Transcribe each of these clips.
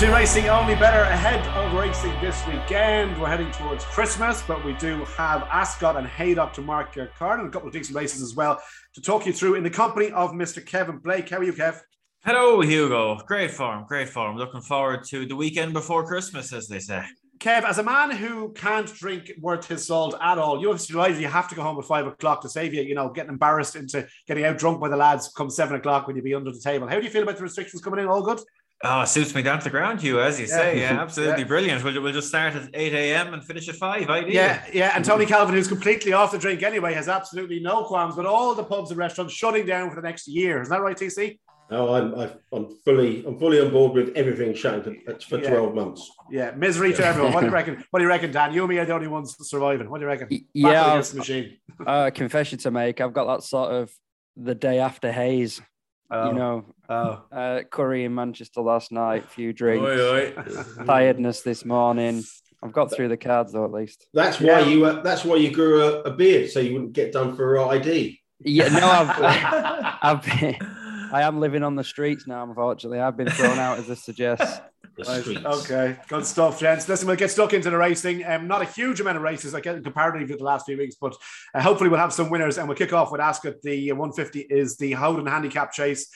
to Racing Only Better ahead of racing this weekend. We're heading towards Christmas, but we do have Ascot and Haydock to mark your card and a couple of decent races as well to talk you through in the company of Mr. Kevin Blake. How are you, Kev? Hello, Hugo. Great form, great form. Looking forward to the weekend before Christmas, as they say. Kev, as a man who can't drink worth his salt at all, you obviously realize you have to go home at five o'clock to save you, you know, getting embarrassed into getting out drunk by the lads come seven o'clock when you be under the table. How do you feel about the restrictions coming in? All good? Oh, it suits me down to the ground, you as you say. Yeah, absolutely yeah. brilliant. We'll, we'll just start at 8 a.m. and finish at 5. Ideally. Yeah, yeah. And Tony Calvin, who's completely off the drink anyway, has absolutely no qualms, but all the pubs and restaurants shutting down for the next year. Is that right, TC? No, I'm, I'm fully I'm fully on board with everything shutting for, yeah. 12 months. Yeah, misery to everyone. What do you reckon? What do you reckon, Dan? You and me are the only ones surviving. What do you reckon? Yeah, machine. uh, confession to make. I've got that sort of the day after haze Oh. You know, oh. uh, curry in Manchester last night, few drinks, oi, oi. tiredness this morning. I've got through the cards though, at least. That's why yeah. you. Uh, that's why you grew a, a, beard, so you wouldn't get done for ID. Yeah, no, I've, I've been, I am living on the streets now. Unfortunately, I've been thrown out, as this suggests. Okay, good stuff, gents. Listen, we'll get stuck into the racing. Um, not a huge amount of races, I get comparatively with the last few weeks, but uh, hopefully we'll have some winners. And we'll kick off with Ascot. The 150 is the Howden Handicap Chase.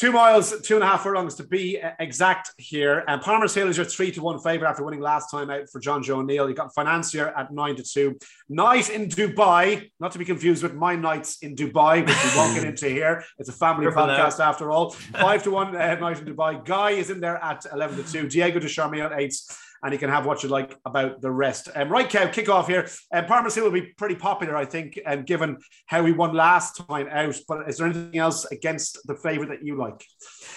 Two miles, two and a half furlongs to be exact here. And Palmer's Hill is your three to one favourite after winning last time out for Jonjo O'Neill. You got Financier at nine to two. Knight in Dubai, not to be confused with my nights in Dubai, which we won't get into here. It's a family podcast after all. Five to one uh, Knight in Dubai. Guy is in there at 11 to two. Diego de Charmil at eight and you can have what you like about the rest. Um, right, Kev, kick off here. Um, Hill will be pretty popular, I think, and um, given how we won last time out. But is there anything else against the favourite that you like?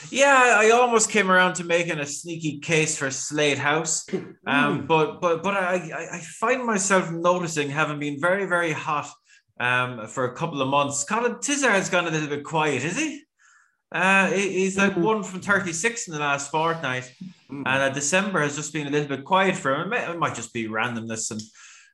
Yeah, I almost came around to making a sneaky case for Slate House, um, mm. but but but I I find myself noticing having been very very hot um, for a couple of months. Colin Tizzard's gone a little bit quiet, is he? Uh, he's like mm-hmm. one from 36 in the last fortnight. Mm. And uh, December has just been a little bit quiet for him. It might, it might just be randomness and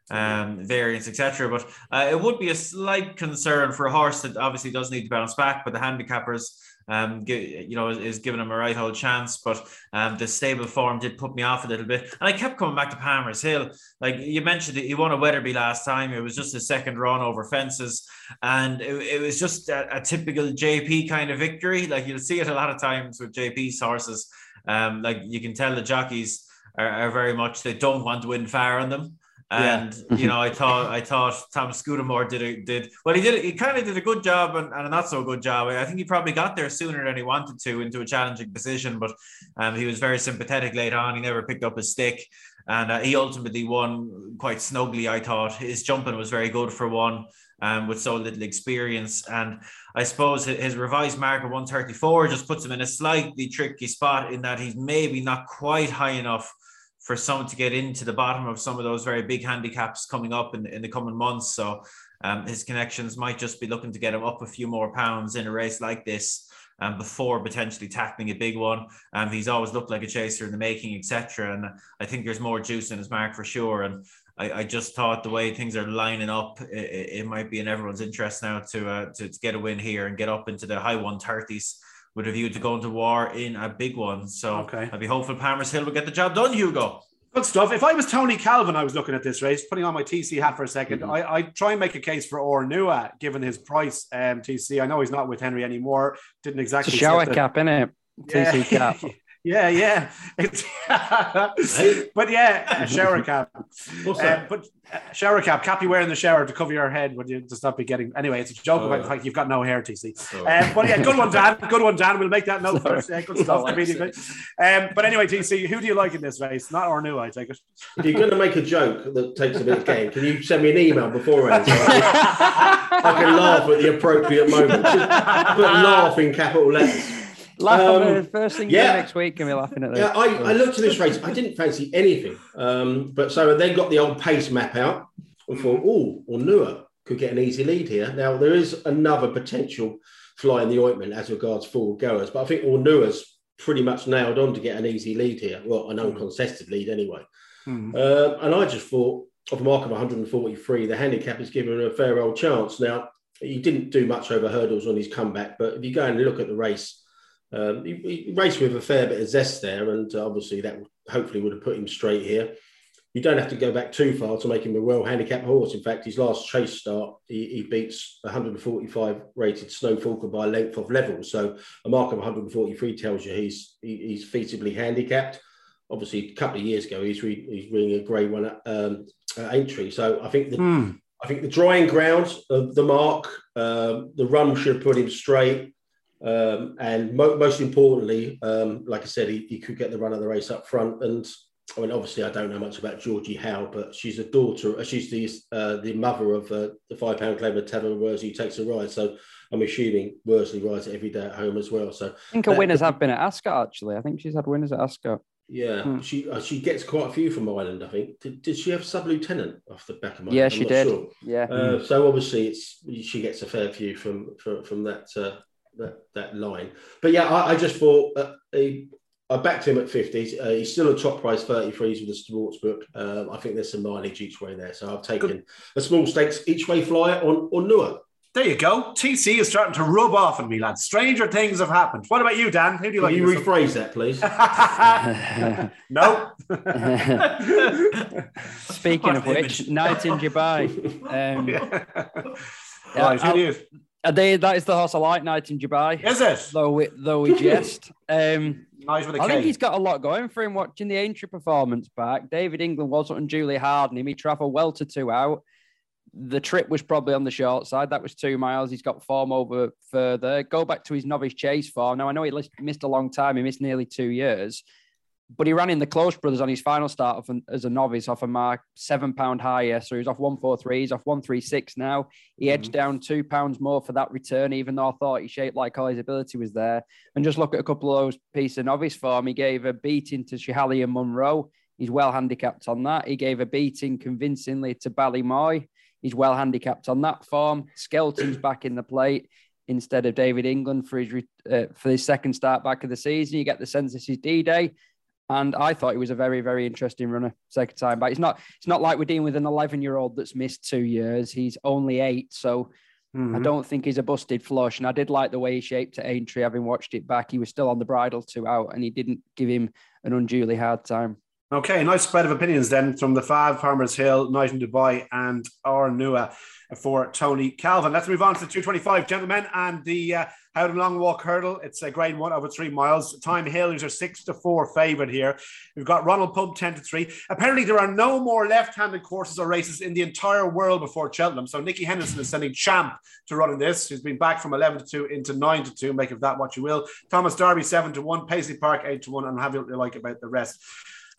um, variance, etc. But uh, it would be a slight concern for a horse that obviously does need to bounce back. But the handicappers um, you know, is, giving him a right old chance. But um, the stable form did put me off a little bit. And I kept coming back to Palmer's Hill. Like you mentioned, he won a Wetherby last time. It was just his second run over fences. And it, it was just a, a, typical JP kind of victory. Like you'll see it a lot of times with JP's horses. Um, like you can tell the jockeys are, are very much, they don't want to win far on them. And yeah. you know, I thought I thought Tom Scudamore did a, did well. He did he kind of did a good job and, and, a not so good job. I think he probably got there sooner than he wanted to into a challenging position, but um, he was very sympathetic late on. He never picked up his stick, and uh, he ultimately won quite snugly. I thought his jumping was very good for one. Um, with so little experience. And I suppose his revised mark of 134 just puts him in a slightly tricky spot in that he's maybe not quite high enough for someone to get into the bottom of some of those very big handicaps coming up in, in the coming months. So um, his connections might just be looking to get him up a few more pounds in a race like this um, before potentially tackling a big one. Um, he's always looked like a chaser in the making, etc. And I think there's more juice in his mark for sure. And I, I just thought the way things are lining up, it, it might be in everyone's interest now to, uh, to, to get a win here and get up into the high 130s with a view to going to war in a big one. So okay. I'd be hopeful Palmer's Hill will get the job done, Hugo. Good stuff. If I was Tony Calvin, I was looking at this race, putting on my TC hat for a 2nd mm-hmm. I, I'd try and make a case for Ornua, given his price. Um, TC. I know he's not with Henry anymore. Didn't exactly. It's a shower cap, in it. TC yeah. cap. Yeah, yeah. but yeah, shower cap. Uh, but uh, shower cap, cap you wear in the shower to cover your head when you just not be getting. Anyway, it's a joke oh, about the fact you've got no hair, TC. Oh. Um, but yeah, good one, Dan. Good one, Dan. We'll make that note first. Yeah, good stuff immediately. Um, but anyway, TC, who do you like in this race? Not Ornua, I take it. If you're going to make a joke that takes a bit of game, can you send me an email beforehand? So I, can laugh at the appropriate moment. Just put laugh in capital letters. Laugh um, first thing yeah. next week and be laughing at this. Yeah, I, I, looked at this race. I didn't fancy anything. Um, but so I then got the old pace map out and thought, oh, Ornua could get an easy lead here. Now there is another potential fly in the ointment as regards forward goers, but I think all Ornua's pretty much nailed on to get an easy lead here. Well, an hmm. uncontested lead anyway. Mm. Uh, and I just thought of a mark of 143, the handicap is giving him a fair old chance. Now, he didn't do much over hurdles on his comeback, but if you go and look at the race, Um, he, he, raced with a fair bit of zest there, and obviously that hopefully would have put him straight here. You don't have to go back too far to make him a well handicapped horse. In fact, his last chase start, he, he beats 145 rated Snow Falcon by a length of level. So a mark of 143 tells you he's he, he's feasibly handicapped. Obviously, a couple of years ago, he's re, he's winning a Grade One at, um, at Aintree. So I think the mm. I think the drying grounds of the mark, um, the run should have put him straight. Um, and mo- most importantly, um, like I said, he, he, could get the run of the race up front. And I mean, obviously, I don't know much about Georgie Howe, but she's a daughter. Uh, she's the uh, the mother of uh, the five pound claimer Tevin Worsley takes a ride. So I'm assuming Worsley rides it every day at home as well. So I think her winners have been at Ascot. Actually, I think she's had winners at Ascot. Yeah, hmm. she uh, she gets quite a few from Ireland. I think. Did, did she have sub lieutenant off the back of my? Yeah, she did. Sure. Yeah. Uh. So obviously, it's she gets a fair few from from, from that uh, that that line. But yeah, I, I just thought uh, he, I backed him at 50s. Uh, he's still a top price 33s with the sports book. Um, I think there's some mileage each way there. So I've taken Good. a small stakes each way flyer on, on Nua. There you go. TC is starting to rub off on me, lads. Stranger things have happened. What about you, Dan? Who do you Can like? you rephrase that, please? no. Speaking of which, Knight in Dubai. Um, yeah. Right, who do you? They, that is the horse I like, Knight in Dubai. Is it? Though we, though we jest. Um, nice I think he's got a lot going for him. Watching the Aintree performance back, David England wasn't unduly hard on him. He travelled well to two out. The trip was probably on the short side. That was two miles. He's got form over further. Go back to his novice chase form. Now I know he missed a long time. He missed nearly two years but he ran in the Close Brothers on his final start of an, as a novice off a mark seven pound higher. So he was off 143, he's off 136 now. He edged mm-hmm. down two pounds more for that return, even though I thought he shaped like all his ability was there. And just look at a couple of those pieces of novice form. He gave a beating to Schiehallion Munro. He's well handicapped on that. He gave a beating convincingly to Ballymoy. He's well handicapped on that form. Skelton's back in the plate instead of David England for his uh, for his second start back of the season. You get the sense this is D Day. And I thought he was a very, very interesting runner second time But It's not it's not like we're dealing with an 11 year old that's missed two years. He's only eight. So mm-hmm. I don't think he's a busted flush. And I did like the way he shaped at Aintree, having watched it back. He was still on the bridle two out and he didn't give him an unduly hard time. Okay, nice spread of opinions then from the five Palmer's Hill, Knight in Dubai, and Ornua for Tony Calvin. Let's move on to the 225, gentlemen, and the uh, Howden Long Walk Hurdle. It's a grade one over three miles. Thyme Hill is are six to four favourite here. We've got Ronald Pump 10 to three. Apparently, there are no more left handed courses or races in the entire world before Cheltenham. So, Nicky Henderson is sending Champ to run in this. He's been back from 11 to 2 into 9 to 2. Make of that what you will. Thomas Darby 7 to 1. Paisley Park 8 to 1. And have you like about the rest.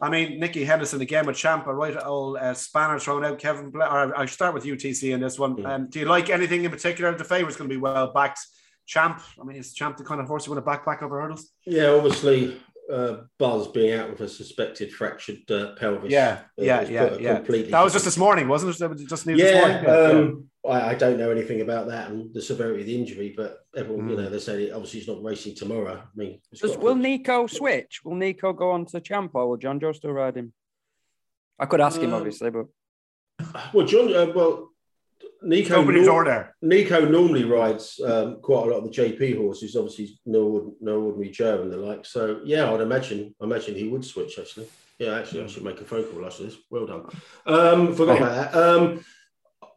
I mean, Nicky Henderson again with Champa, right? Old uh, spanner thrown out. Kevin, Bla- or I'll start with UTC in this one. Um, do you like anything in particular? The favourite's going to be well backed. Champ, I mean, is Champ the kind of horse you want to back back over hurdles? Yeah, obviously, uh, Buzz being out with a suspected fractured uh, pelvis. Yeah, yeah, yeah, yeah. Completely that was just this morning, wasn't it? Just news yeah, yeah. Um, I, I, don't know anything about that and the severity of the injury, but everyone, mm. you know, they say obviously he's not racing tomorrow. I mean, Does, will Nico switch? Will Nico go on to Champ or will Jonjo still ride him? I could ask um, him, obviously, but. Well, John, uh, well, Nico, nor- Nico normally rides um, quite a lot of the JP horses. Obviously, no, no ordinary Joe and the like. So yeah, I'd imagine. I imagine he would switch actually. Yeah, actually, I should make a phone call after this. Well done. Um, forgot about that. Um,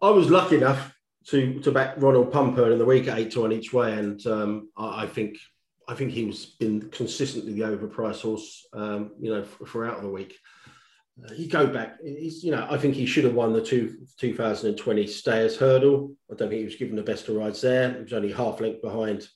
I was lucky enough to to back Ronald Pumper in the week at eight to one each way, and um, I, I, think I think he was been consistently the overpriced horse. Um, you know, throughout the week. Uh, you go back, he's, you know, I think he should have won the two, 2020 Stayers Hurdle. I don't think he was given the best of rides there. He was only half length behind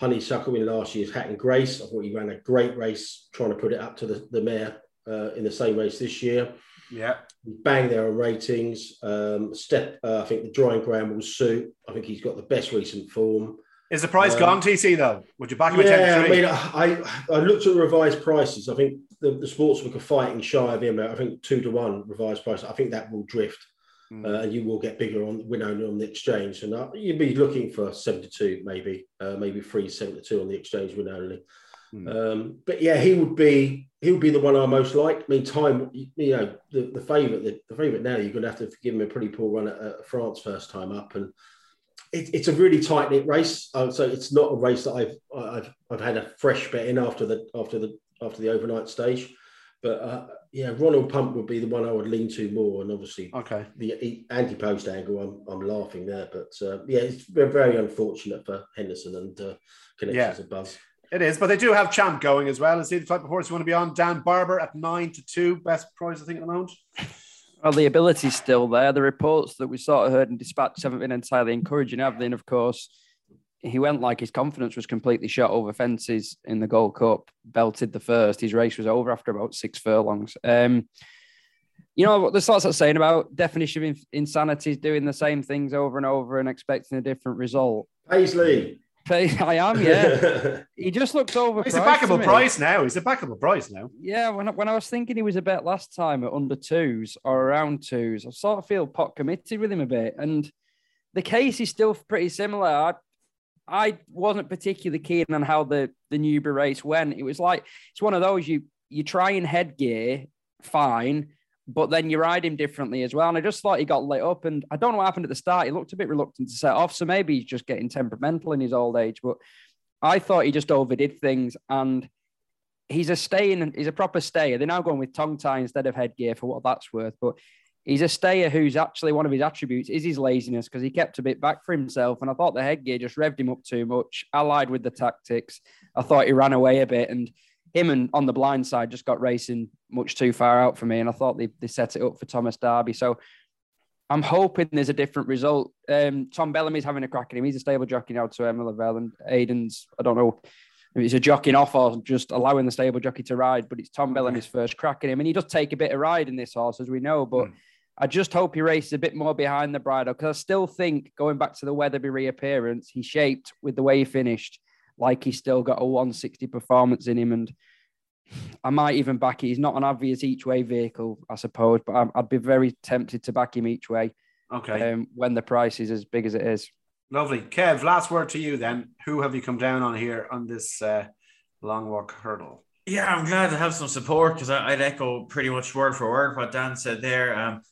Honeysuckle in last year's Hatton Grace. I thought he ran a great race trying to put it up to the, the mare uh, in the same race this year. Yeah. Bang there on ratings. Um, step, uh, I think the drying ground will suit. I think he's got the best recent form. Is the price um, gone, TC, though? Would you back him yeah, at 10 I mean, I, I looked at the revised prices. I think the, the sportsbook are fighting shy of him. I think two to one revised price. I think that will drift. Mm. Uh, and you will get bigger on win only on the exchange, and uh, you'd be looking for seventy two, maybe, uh, maybe three seventy two on the exchange win only. Mm. Um, but yeah, he would be he would be the one I most like. I mean, time you know the, the favourite the, the favourite now you're going to have to give him a pretty poor run at, at France first time up, and it, it's a really tight knit race. Uh, so it's not a race that I've I've I've had a fresh bet in after the after the after the overnight stage. But uh, yeah, Ronald Pump would be the one I would lean to more, and obviously, okay, the anti-post angle. I'm, I'm laughing there, but uh, yeah, it's very unfortunate for Henderson and uh, connections yeah. above. It is, but they do have Champ going as well. Is he the type of horse you want to be on? Dan Barber at nine to two, best price I think at the moment. Well, the ability's still there. The reports that we sort of heard in dispatch haven't been entirely encouraging, have they? And of course, he went like his confidence was completely shot over fences in the Gold Cup, belted the first. His race was over after about six furlongs. Um, you know what the sorts of saying about definition of insanity is doing the same things over and over and expecting a different result. Paisley. I am, yeah. he just looks over. He's a backable price now. He's a backable price now. Yeah, when, when I was thinking he was a bet last time at under twos or around twos, I sort of feel pot committed with him a bit. And the case is still pretty similar. I, I wasn't particularly keen on how the, the Newbury race went. It was like, it's one of those you you try in headgear, fine, but then you ride him differently as well. And I just thought he got lit up. And I don't know what happened at the start. He looked a bit reluctant to set off. So maybe he's just getting temperamental in his old age. But I thought he just overdid things. And he's a staying, he's a proper stayer. They're now going with tongue tie instead of headgear for what that's worth. But he's a stayer who's actually one of his attributes is his laziness because he kept a bit back for himself. And I thought the headgear just revved him up too much, allied with the tactics. I thought he ran away a bit. And him and on the blind side just got racing much too far out for me. And I thought they, they set it up for Thomas Darby. So I'm hoping there's a different result. Um, Tom Bellamy's having a crack at him. He's a stable jockey now to Emma Lavelle and Aidan's, I don't know if it's a jockeying off or just allowing the stable jockey to ride, but it's Tom Bellamy's first crack at him. And he does take a bit of ride in this horse, as we know, but mm. I just hope he races a bit more behind the bridle because I still think going back to the Wetherby reappearance, he shaped with the way he finished like he's still got a 160 performance in him. And I might even back it. He's not an obvious each way vehicle, I suppose, but i would be very tempted to back him each way. Okay. Um, when the price is as big as it is. Lovely. Kev, last word to you then. Who have you come down on here on this uh, long walk hurdle? Yeah, I'm glad to have some support because I'd echo pretty much word for word what Dan said there. Um,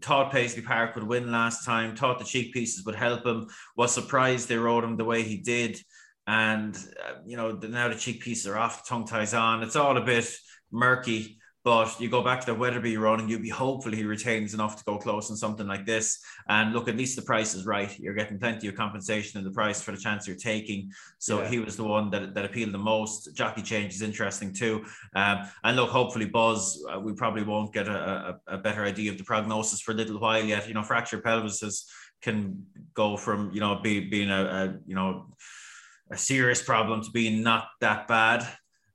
thought Paisley Park would win last time, thought the cheek pieces would help him, was surprised they rode him the way he did and uh, you know the, now the cheek pieces are off, the tongue ties on. It's all a bit murky. But you go back to the Wetherby run, and you'll be hopeful he retains enough to go close in something like this. And look, at least the price is right. You're getting plenty of compensation in the price for the chance you're taking. So yeah. he was the one that, that appealed the most. Jockey change is interesting too. Um, and look, hopefully Buzz, uh, we probably won't get a, a, a better idea of the prognosis for a little while yet. You know, fractured pelvis can go from you know be, being a, a you know a serious problem to being not that bad,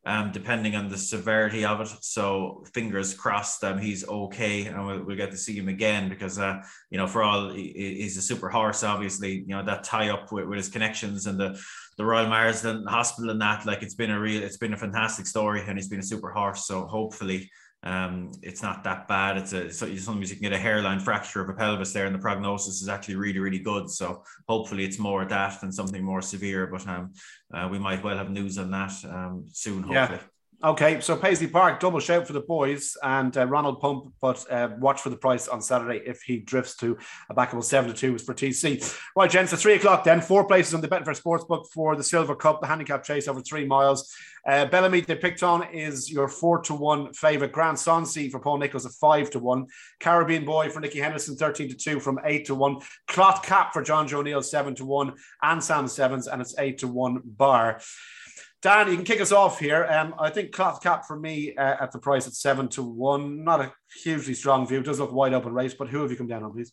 um, depending on the severity of it. So fingers crossed, um, he's okay, and we'll, we'll get to see him again because, uh, you know, for all he's a super horse, obviously, you know that tie up with, with his connections and the the Royal Marsden Hospital and that, like it's been a real, it's been a fantastic story, and he's been a super horse. So hopefully, um, it's not that bad. It's a so sometimes you can get a hairline fracture of a pelvis there, and the prognosis is actually really, really good. So hopefully, it's more that than something more severe. But um, uh, we might well have news on that um, soon. Hopefully. Yeah. Okay, so Paisley Park, double shout for the boys and uh, Ronald Pump, but uh, watch for the price on Saturday if he drifts to a backable seven to two for TC. Right, gents, it's three o'clock then. Four places on the Betfair Sportsbook for the Silver Cup, the handicap chase over three miles. Uh, Bellamy, they picked on is your four to one favourite. Grand Sancy for Paul Nicholls at five to one. Caribbean Boy for Nicky Henderson, 13 to two from eight to one. Cloth Cap for Jonjo Neal, seven to one. And Sam Sevens, and it's eight to one bar. Dan, you can kick us off here. Um, I think cloth cap for me uh, at the price at seven to one. Not a hugely strong view. It does look wide open race, but who have you come down on, please?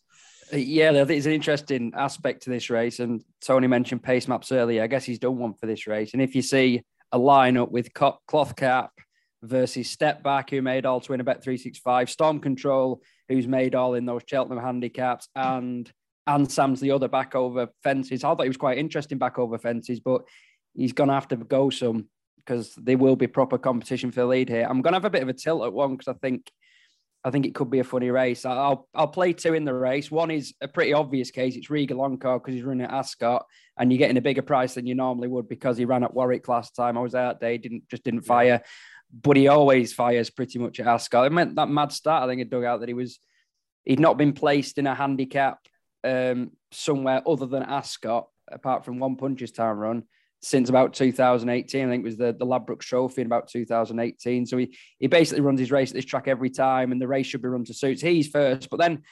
Uh, yeah, there's an interesting aspect to this race, and Tony mentioned pace maps earlier. I guess he's done one for this race, and if you see a lineup with cloth cap versus step back, who made all to win a bet three six five, storm control, who's made all in those Cheltenham handicaps, and and Sam's the other back over fences. I thought he was quite interesting back over fences, but he's going to have to go some because there will be proper competition for the lead here. I'm going to have a bit of a tilt at one because I think I think it could be a funny race. I'll I'll play two in the race. One is a pretty obvious case. It's Regal Encore because he's running at Ascot, and you're getting a bigger price than you normally would because he ran at Warwick last time. I was out there didn't just didn't fire, but he always fires pretty much at Ascot. It meant that mad start. I think it dug out that he was he'd not been placed in a handicap um, somewhere other than Ascot, apart from one Punchestown run, since about 2018. I think it was the, the Ladbrokes Trophy in about 2018. So he, he basically runs his race at this track every time, and the race should be run to suits. He's first, but then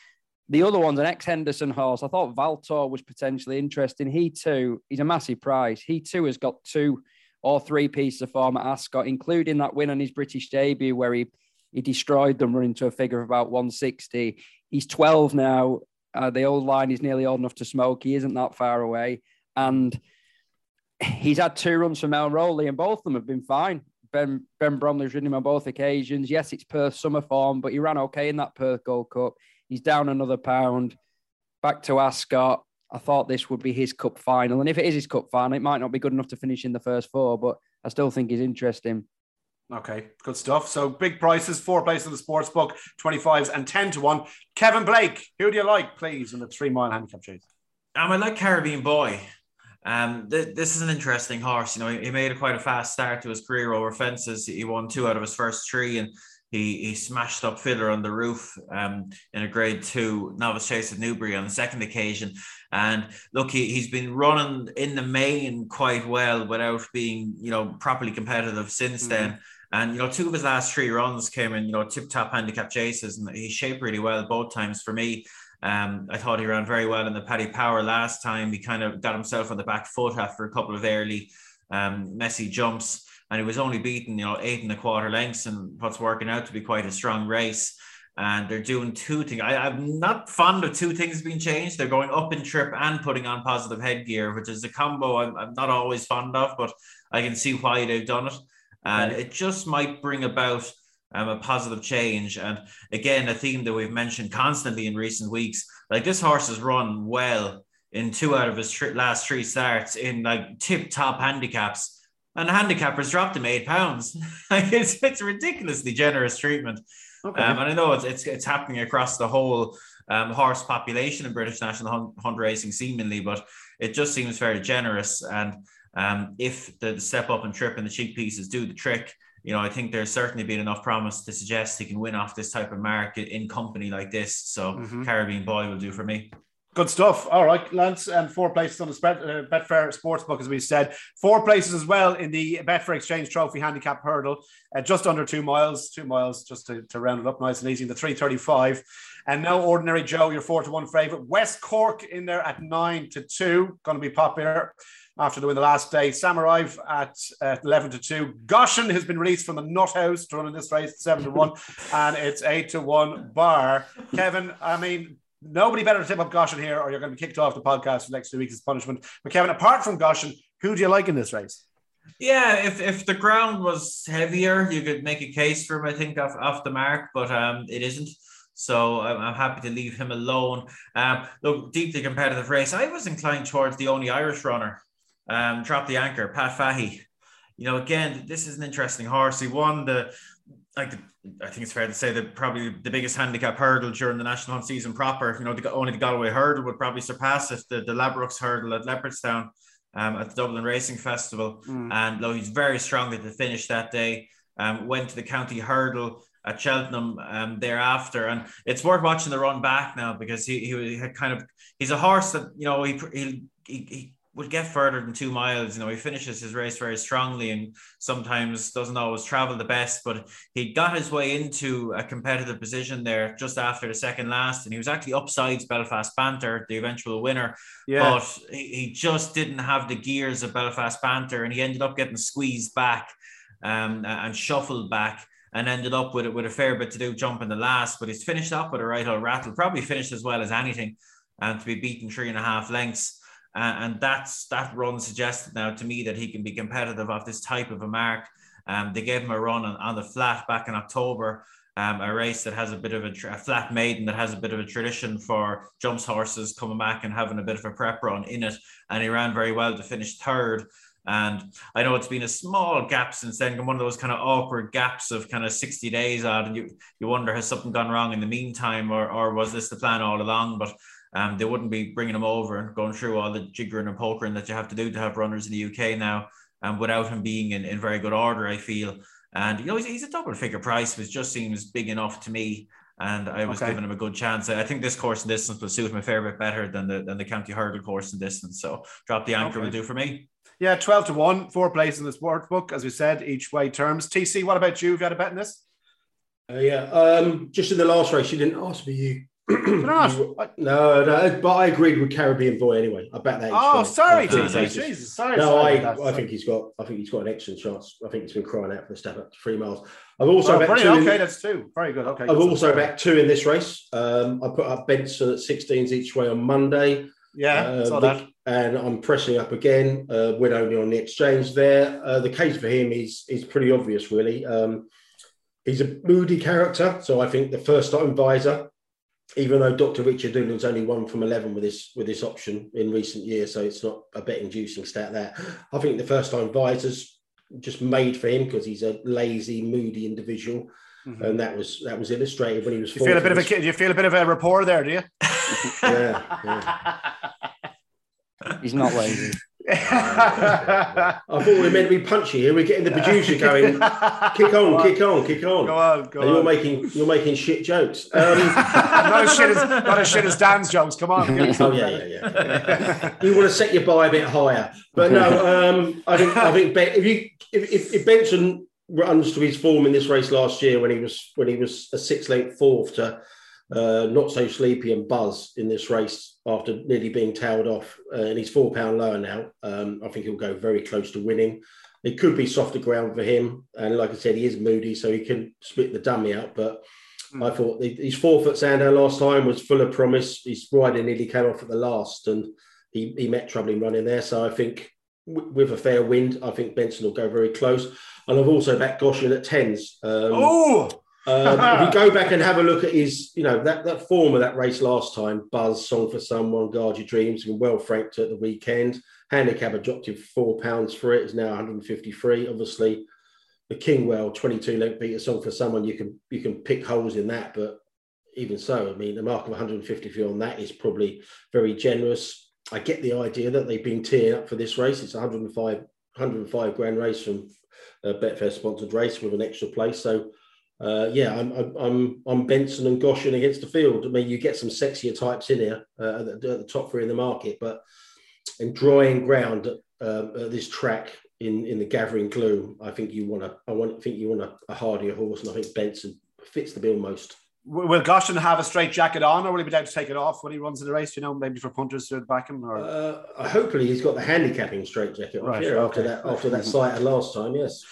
the other one's an ex Henderson horse. I thought Valtor was potentially interesting. He too, he's a massive prize. He too has got two or three pieces of form at Ascot, including that win on his British debut where he he destroyed them, running to a figure of about 160. He's 12 now. Uh, the old line is nearly old enough to smoke. He isn't that far away, and he's had two runs for Mel Rowley, and both of them have been fine. Ben Ben Bromley's ridden him on both occasions. Yes, it's Perth summer form, but he ran okay in that Perth Gold Cup. He's down another pound. Back to Ascot. I thought this would be his cup final. And if it is his cup final, it might not be good enough to finish in the first four, but I still think he's interesting. Okay, good stuff. So big prices, four places in the sports book, 25s and 10 to 1. Kevin Blake, who do you like, please, in the three mile handicap chase? Um, I like Caribbean Boy. Um, th- this is an interesting horse. You know, he, he made a quite a fast start to his career over fences. He won two out of his first three, and he, he smashed up Fiddler on the roof um, in a grade two novice chase at Newbury on the second occasion. And look, he, he's been running in the main quite well without being, you know, properly competitive since mm-hmm. then. And, you know, two of his last three runs came in, you know, tip top handicap chases, and he shaped really well both times for me. Um, I thought he ran very well in the Paddy Power last time. He kind of got himself on the back foot after a couple of early um, messy jumps and he was only beaten, you know, eight and a quarter lengths and what's working out to be quite a strong race. And they're doing two things. I, am not fond of two things being changed. They're going up in trip and putting on positive headgear, which is a combo I'm, I'm not always fond of, but I can see why they've done it. And it just might bring about um, a positive change. And again, a theme that we've mentioned constantly in recent weeks. Like this horse has run well in two out of his tr- last three starts in like tip top handicaps and the handicappers dropped him eight pounds. it's, it's ridiculously generous treatment. Okay. Um, and I know it's, it's, it's happening across the whole um, horse population in British national hunt, hunt, racing, seemingly, but it just seems very generous. And um, if the step up and trip and the cheek pieces do the trick, you know, I think there's certainly been enough promise to suggest he can win off this type of market in company like this. So mm-hmm. Caribbean Boy will do for me. Good stuff. All right, Lance, and four places on the uh, Betfair Sportsbook, as we said. Four places as well in the Betfair Exchange Trophy Handicap Hurdle, uh, just under two miles, two miles just to, to round it up nice and easy, the 335. And No Ordinary Joe, your four to one favorite. West Cork in there at nine to two, going to be popular after the win the last day. Samurai at, at 11 to 2. Goshen has been released from the Nut House to run in this race, 7 to 1, and it's 8 to 1 bar. Kevin, I mean, nobody better to tip up Goshen here, or you're going to be kicked off the podcast for the next two weeks as punishment. But Kevin, apart from Goshen, who do you like in this race? Yeah, if, if the ground was heavier, you could make a case for him, I think, off, off the mark, but um, it isn't. So I'm, I'm happy to leave him alone. Um, look, deeply competitive race. I was inclined towards the only Irish runner. Um, drop the anchor, Pat Fahey. You know, again, this is an interesting horse. He won the like the, I think it's fair to say that probably the biggest handicap hurdle during the national hunt season proper. You know, the, only the Galway hurdle would probably surpass it. The the Ladbrokes hurdle at Leopardstown um, at the Dublin Racing Festival, mm. and though he's very strong at the finish that day, um, went to the county hurdle at Cheltenham um, thereafter, and it's worth watching the run back now because he he had kind of he's a horse that you know he he, he would get further than two miles. You know, he finishes his race very strongly and sometimes doesn't always travel the best, but he got his way into a competitive position there just after the second last. And he was actually upsides Belfast Banter, the eventual winner. Yeah. But he just didn't have the gears of Belfast Banter and he ended up getting squeezed back um, and shuffled back and ended up with it with a fair bit to do jumping the last. But he's finished up with a right old rattle, probably finished as well as anything and to be beaten three and a half lengths. Uh, and that's that run suggested now to me that he can be competitive off this type of a mark. Um, they gave him a run on, on the flat back in October, um, a race that has a bit of a, a, flat maiden that has a bit of a tradition for jumps horses coming back and having a bit of a prep run in it. And he ran very well to finish third. And I know it's been a small gap since then, one of those kind of awkward gaps of kind of 60 days odd. And you, you wonder, has something gone wrong in the meantime, or, or was this the plan all along? But um, they wouldn't be bringing him over and going through all the jiggering and pokering that you have to do to have runners in the UK now, um, without him being in, in very good order, I feel. And you know, he's, he's a double figure price, which just seems big enough to me. and I was okay. giving him a good chance. I think this course and distance will suit him a fair bit better than the than the county hurdle course and distance. So drop the anchor okay. will do for me. Yeah, 12 to 1, four places in the sports book, as we said, each way terms. TC, what about you? Have you had a bet in this? Uh, yeah, um, just in the last race, you didn't ask me you no, no, but I agreed with Caribbean Boy anyway. I bet that. Oh, sorry, Jesus, Jesus, sorry. No, sorry, I, I think he's got. I think he's got an excellent chance. I think he's been crying out for the step up to three miles. I've also oh, two. Okay, in, that's two. Very good. Okay. I've also backed two in this race. Um, I put up Benson at 16s each way on Monday. Yeah, uh, saw that. And I'm pressing up again. Uh, win only on the exchange there. Uh, the case for him is is pretty obvious, really. Um, he's a moody character, so I think the first time visor even though Dr. Richard Newland's only one from 11 with this with this option in recent years, so it's not a bet inducing stat there. I think the first time visors just made for him because he's a lazy, moody individual. Mm-hmm. And that was that was illustrated when he was. You feel a bit of a do you feel a bit of a rapport there, do you? yeah, yeah. He's not lazy. I thought we were meant to be punchy here. We're getting the producer going. kick on, kick on, kick on. Go on, go and You're making you're making shit jokes. Um, not as shit as not as shit as Dan's jokes. Come on. oh yeah, yeah, yeah. you want to set your buy a bit higher, but no. Um, I think I think ben, if you if, if, if Benson runs to his form in this race last year when he was when he was a six length fourth to uh, not so sleepy and buzz in this race after nearly being tailed off. Uh, and he's four pound lower now. Um, I think he'll go very close to winning. It could be softer ground for him, and like I said, he is moody, so he can split the dummy out. But mm. I thought his four foot Sandown last time was full of promise. His rider nearly came off at the last, and he, he met trouble in running there. So I think w- with a fair wind, I think Benson will go very close. And I've also backed Goshen at tens. Um, oh, um, if you go back and have a look at his, you know, that, that form of that race last time, Buzz, Song for Someone, Guard Your Dreams, and well franked at the weekend. Handicap had dropped him four pounds for it, is now 153. Obviously, the Kingwell 22 length beat a Song for Someone, you can you can pick holes in that, but even so, I mean, the mark of 153 on that is probably very generous. I get the idea that they've been teeing up for this race. It's 105, 105 grand race from a Betfair sponsored race with an extra place. So uh, yeah, I'm, I'm I'm Benson and Goshen against the field. I mean, you get some sexier types in here uh, at, the, at, the, top three in the market, but in drying ground uh, at this track in in the gathering gloom, I think you want to I want think you want a, a hardier horse, and I think Benson fits the bill most. Will Goshen have a straight jacket on, or will he be able to take it off when he runs in the race? You know, maybe for punters to back him. Or uh, hopefully he's got the handicapping straight jacket right, okay. after that after that sight last time. Yes.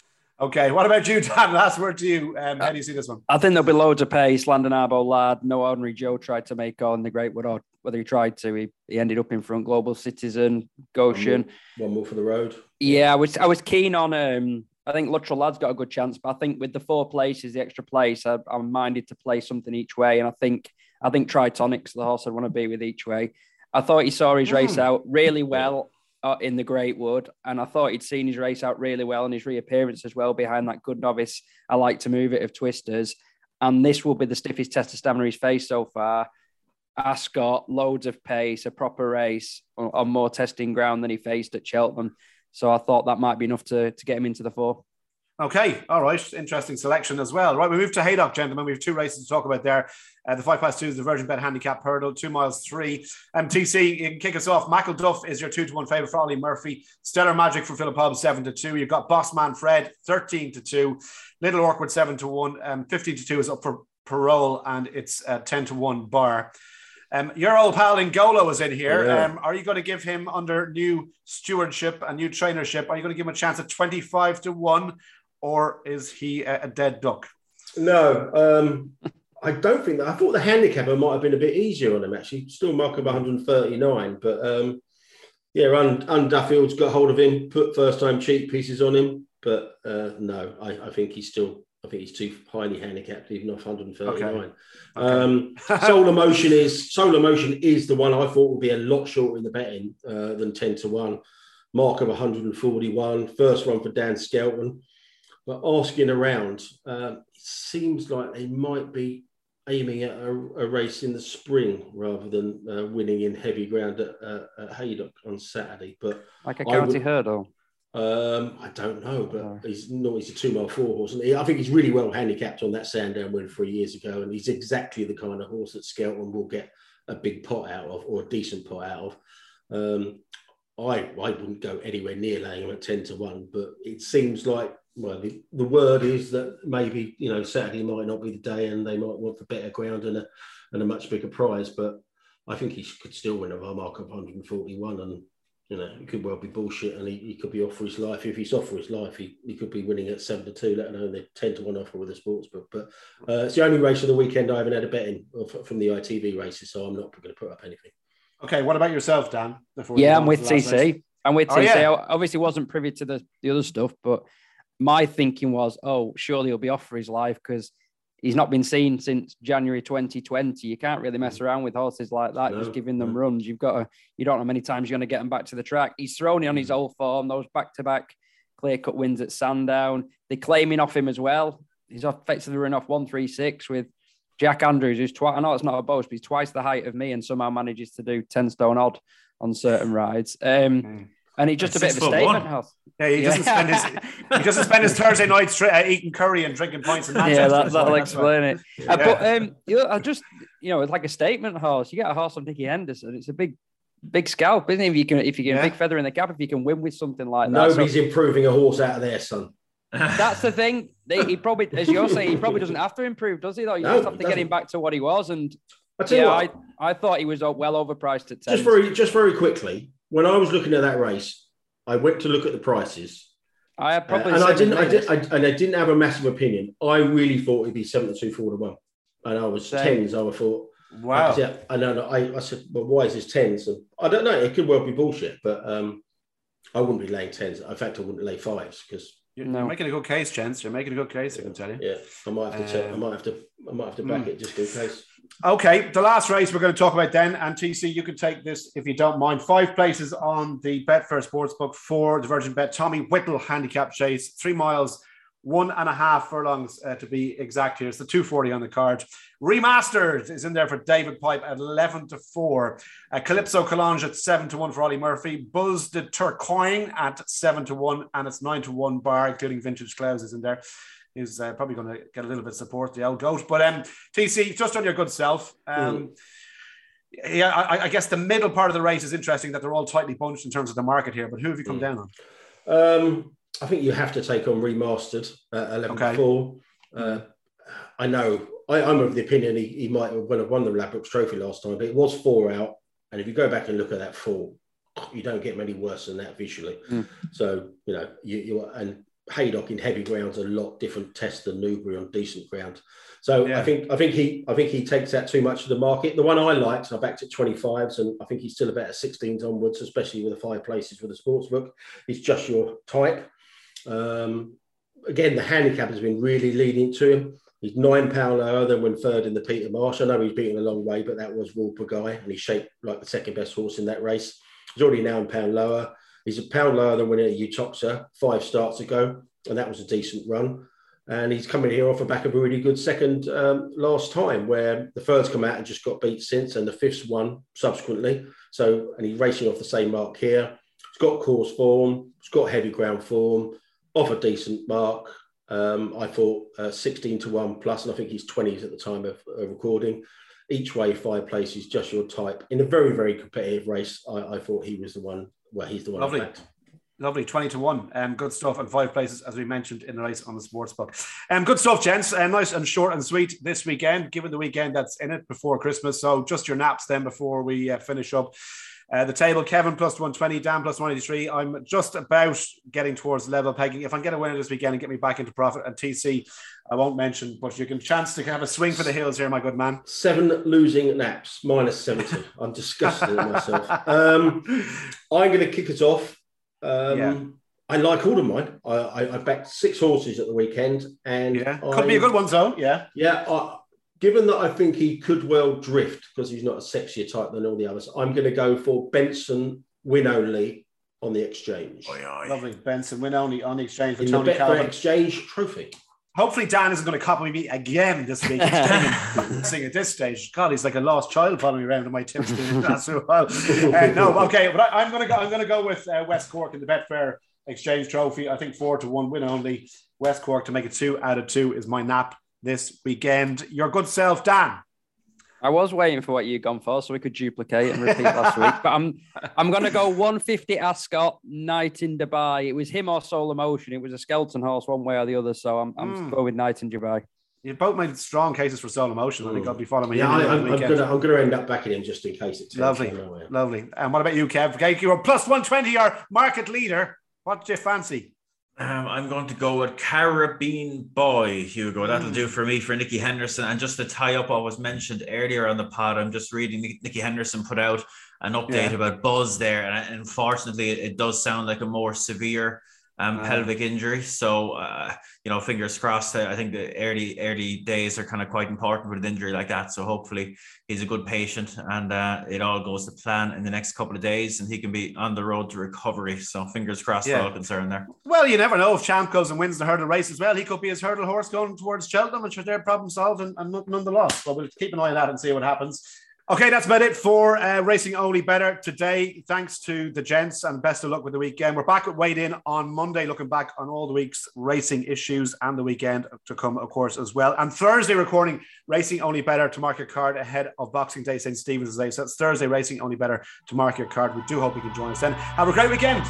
Okay, what about you, Dan? Last word to you. Um, how do you see this one? I think there'll be loads of pace. Landon Arbo lad, no ordinary Joe tried to make on the Great Wood, whether he tried to, he, he ended up in front. Global Citizen, Goshen. One more, one more for the road. Yeah, I was I was keen on. Um, I think Luttrell Lad's got a good chance, but I think with the four places, the extra place, I, am minded to play something each way, and I think I think Tritonix, the horse I want to be with each way. I thought he saw his mm. race out really well Uh, in the Great Wood, and I thought he'd seen his race out really well and his reappearance as well behind that good novice. I like to move it of Twisters, and this will be the stiffest test of stamina he's faced so far. Ascot, loads of pace, a proper race on, on more testing ground than he faced at Cheltenham. So I thought that might be enough to, to get him into the four. Okay, all right. Interesting selection as well. Right, we move to Haydock, gentlemen. We have two races to talk about there. Uh, the five past two is the Virgin Bet Handicap Hurdle, two miles three. MTC, you can kick us off. Michael Duff is your two to one favourite for Olly Murphy. Stellar Magic for Philip Hobbs, seven to two. You've got Bossman Fred, 13 to two. Little Awkward, seven to one. Um, 15 to two is up for parole, and it's uh, 10 to one bar. Um, your old pal Ngolo is in here. Yeah. Um, are you going to give him under new stewardship and new trainership? Are you going to give him a chance at 25 to 1 or is he a, dead duck? No, um, I don't think that. I thought the handicapper might have been a bit easier on him actually. Still mark of 139, but um, yeah, Un, Ann Duffield's got hold of him, put first time cheap pieces on him, but uh, no, I, I, think he's still. I think he's too highly handicapped, even off 139. Okay. Um, Solar Motion is Solar Motion is the one I thought would be a lot shorter in the betting uh, than 10 to one. Mark of 141. First run for Dan Skelton but asking around, uh, it seems like they might be aiming at a, a race in the spring rather than uh, winning in heavy ground at, uh, at Haydock on Saturday. But like a county would, hurdle. Um, I don't know, but he's no, he's a two mile four horse, and he, I think he's really well handicapped on that Sandown win three years ago, and he's exactly the kind of horse that Skelton will get a big pot out of or a decent pot out of. Um, I I wouldn't go anywhere near laying him at ten to one, but it seems like well, the, the word is that maybe you know Saturday might not be the day, and they might want the better ground and a and a much bigger prize, but I think he could still win a mark of 141 and you know, it could well be bullshit and he, he could be off for his life. If he's off for his life, he, he could be winning at seven to two, let alone the 10 to one offer with the sports book. But uh, it's the only race of the weekend I haven't had a bet in from the ITV races, so I'm not going to put up anything. Okay, what about yourself, Dan? Yeah, I'm with TC. Race? I'm with oh, TC. Yeah. I obviously wasn't privy to the, the other stuff, but my thinking was, oh, surely he'll be off for his life because he's not been seen since January 2020. You can't really mess mm. around with horses like that, no, just giving them runs. You've got to, you don't know how many times you're going to get them back to the track. He's thrown it on his mm. old form, those back to back clear cut wins at Sandown. They're claiming off him as well. He's effectively run off 136 with Jack Andrews, who's twice, I know it's not a boast, but he's twice the height of me and somehow manages to do 10 stone odd on certain rides. Um, mm. And he just it's a bit of a statement. One. Yeah, he doesn't spend his he doesn't spend his Thursday nights uh, eating curry and drinking pints in Manchester. Yeah, that, that'll explain it. Yeah. Uh, but um, you know, I just you know, it's like a statement horse. You get a horse on Nicky Henderson. It's a big, big scalp, isn't it? If you can, if you can, yeah. big feather in the cap. If you can win with something like that, nobody's so, improving a horse out of there, son. That's the thing. They, he probably, as you're saying, he probably doesn't have to improve, does he? Though you no, just have to get him back to what he was. And I yeah, I, I thought he was well overpriced at ten. Just very, just very quickly. When I was looking at that race, I went to look at the prices. I probably uh, and I didn't, I did, I, and I didn't have a massive opinion. I really thought it'd be seventy-two four to one, and I was Same. tens. I thought, wow. Yeah, I know. I, I said, well, why is this tens? And I don't know. It could well be bullshit, but um, I wouldn't be laying tens. In fact, I wouldn't lay fives because you're, no. making a good case, Chance. You're making a good case. I can tell you. Yeah, I might have to. Um, I might have to. I might have to back mm. it just in case. Okay, the last race we're going to talk about then, and TC, you can take this if you don't mind. Five places on the Betfair Sportsbook for the Virgin Bet Tommy Whittle handicap chase, three miles, one and a half furlongs uh, to be exact here. It's the 240 on the card. Remastered is in there for David Pipe at 11 to 4. Uh, Calypso Collage at 7 to 1 for Olly Murphy. Buzz de Turcoing at 7 to 1, and it's 9 to 1 bar, including Vintage Clouds is in there is uh, probably going to get a little bit of support, the old goat. But um, TC, just on your good self. Um, mm. Yeah, I, I, guess the middle part of the race is interesting that they're all tightly bunched in terms of the market here. But who have you come mm. down on? Um, I think you have to take on remastered at 11 okay. 4. Uh, I know I, am of the opinion he, he might have won the Ladbrokes Trophy last time, but it was four out. And if you go back and look at that four, you don't get many worse than that visually. Mm. So, you know, you, you and Haydock in heavy ground's a lot different test than Newbury on decent ground. So yeah. I think I think he I think he takes that too much of the market. The one I liked, I backed at 25s, and I think he's still about 16s onwards, especially with the five places with the sports book. He's just your type. Um, again, the handicap has been really leading to him. He's nine pound lower than when third in the Peter Marsh. I know he's beaten a long way, but that was Wolper Guy, and he's shaped like the second best horse in that race. He's already nine pound lower. He's a pound lower than winning at Uttoxeter five starts ago, and that was a decent run. And he's coming here off the back of a really good second um, last time, where the third's come out and just got beat since, and the fifth's won subsequently. So, and he's racing off the same mark here. He's got course form, he's got heavy ground form, off a decent mark. Um, I thought uh, 16 to 1 plus, and I think he's 20s at the time of, of recording. Each way, five places, just your type. In a very, very competitive race, I, I thought he was the one well, he's the one. Lovely. Lovely, 20 to 1. Um, good stuff, and five places, as we mentioned in the race on the sports book. Um, good stuff, gents. Uh, nice and short and sweet this weekend, given the weekend that's in it before Christmas. So, just your naps then before we uh, finish up. Uh, the table, Kevin plus 120, Dan plus 183. I'm just about getting towards level pegging. If I get a winner this weekend and get me back into profit, and TC, I won't mention, but you can chance to have a swing for the hills here, my good man. Seven losing naps, minus 70. I'm disgusted at myself. Um, I'm going to kick it off. Um, yeah. I like all of mine. I, I, I, backed six horses at the weekend, and yeah, could I, be a good one, though. Yeah, yeah. I, given that I think he could well drift because he's not a sexier type than all the others, I'm going to go for Benson win only on the exchange. Oy, oy. Lovely, Benson win only on the exchange for In Tony the Calvin. Exchange trophy. Hopefully, Dan isn't going to copy me again this week. Sing at this stage. God, he's like a lost child following me around in my tips. That's so well. Uh, no, okay, but I, am going to go. I'm going to go with uh, West Cork in the Betfair Exchange Trophy. I think four to one win only. West Cork to make it two out of two is my nap this weekend. Your good self, Dan. I was waiting for what you'd gone for, so we could duplicate and repeat last week. But I'm I'm gonna go 150 Ascot, Knight in Dubai. It was him or Soul Motion. It was a Skelton horse, one way or the other. So I'm I'm mm. going with Knight in Dubai. You both made strong cases for Soul Motion. I think I'll be following me. Yeah, I, am gonna I'm gonna end up backing him just in case it's lovely, lovely. And what about you, Kev? Okay, you're plus 120, our market leader. What do you fancy? Um, I'm going to go with Caribbean Boy, Hugo. That'll mm. do for me for Nicky Henderson. And just to tie up what was mentioned earlier on the pod, I'm just reading Nicky Henderson put out an update yeah. about Buzz there. And unfortunately, it does sound like a more severe um, pelvic injury. So, uh, you know, fingers crossed. I think the early early days are kind of quite important with an injury like that. So hopefully he's a good patient and uh, it all goes to plan in the next couple of days and he can be on the road to recovery. So fingers crossed yeah. for all concerned there. Well, you never know if Champ goes and wins the hurdle race as well. He could be his hurdle horse going towards Cheltenham and sure their problem solved and, and none the loss. But we'll keep an eye on that and see what happens. Okay, that's about it for uh, Racing Only Better today. Thanks to the gents and best of luck with the weekend. We're back at Weighed In on Monday, looking back on all the week's racing issues and the weekend to come, of course, as well. And Thursday, recording Racing Only Better to mark your card ahead of Boxing Day, St. Stephen's Day. So Thursday, Racing Only Better to mark your card. We do hope you can join us then. Have a great weekend.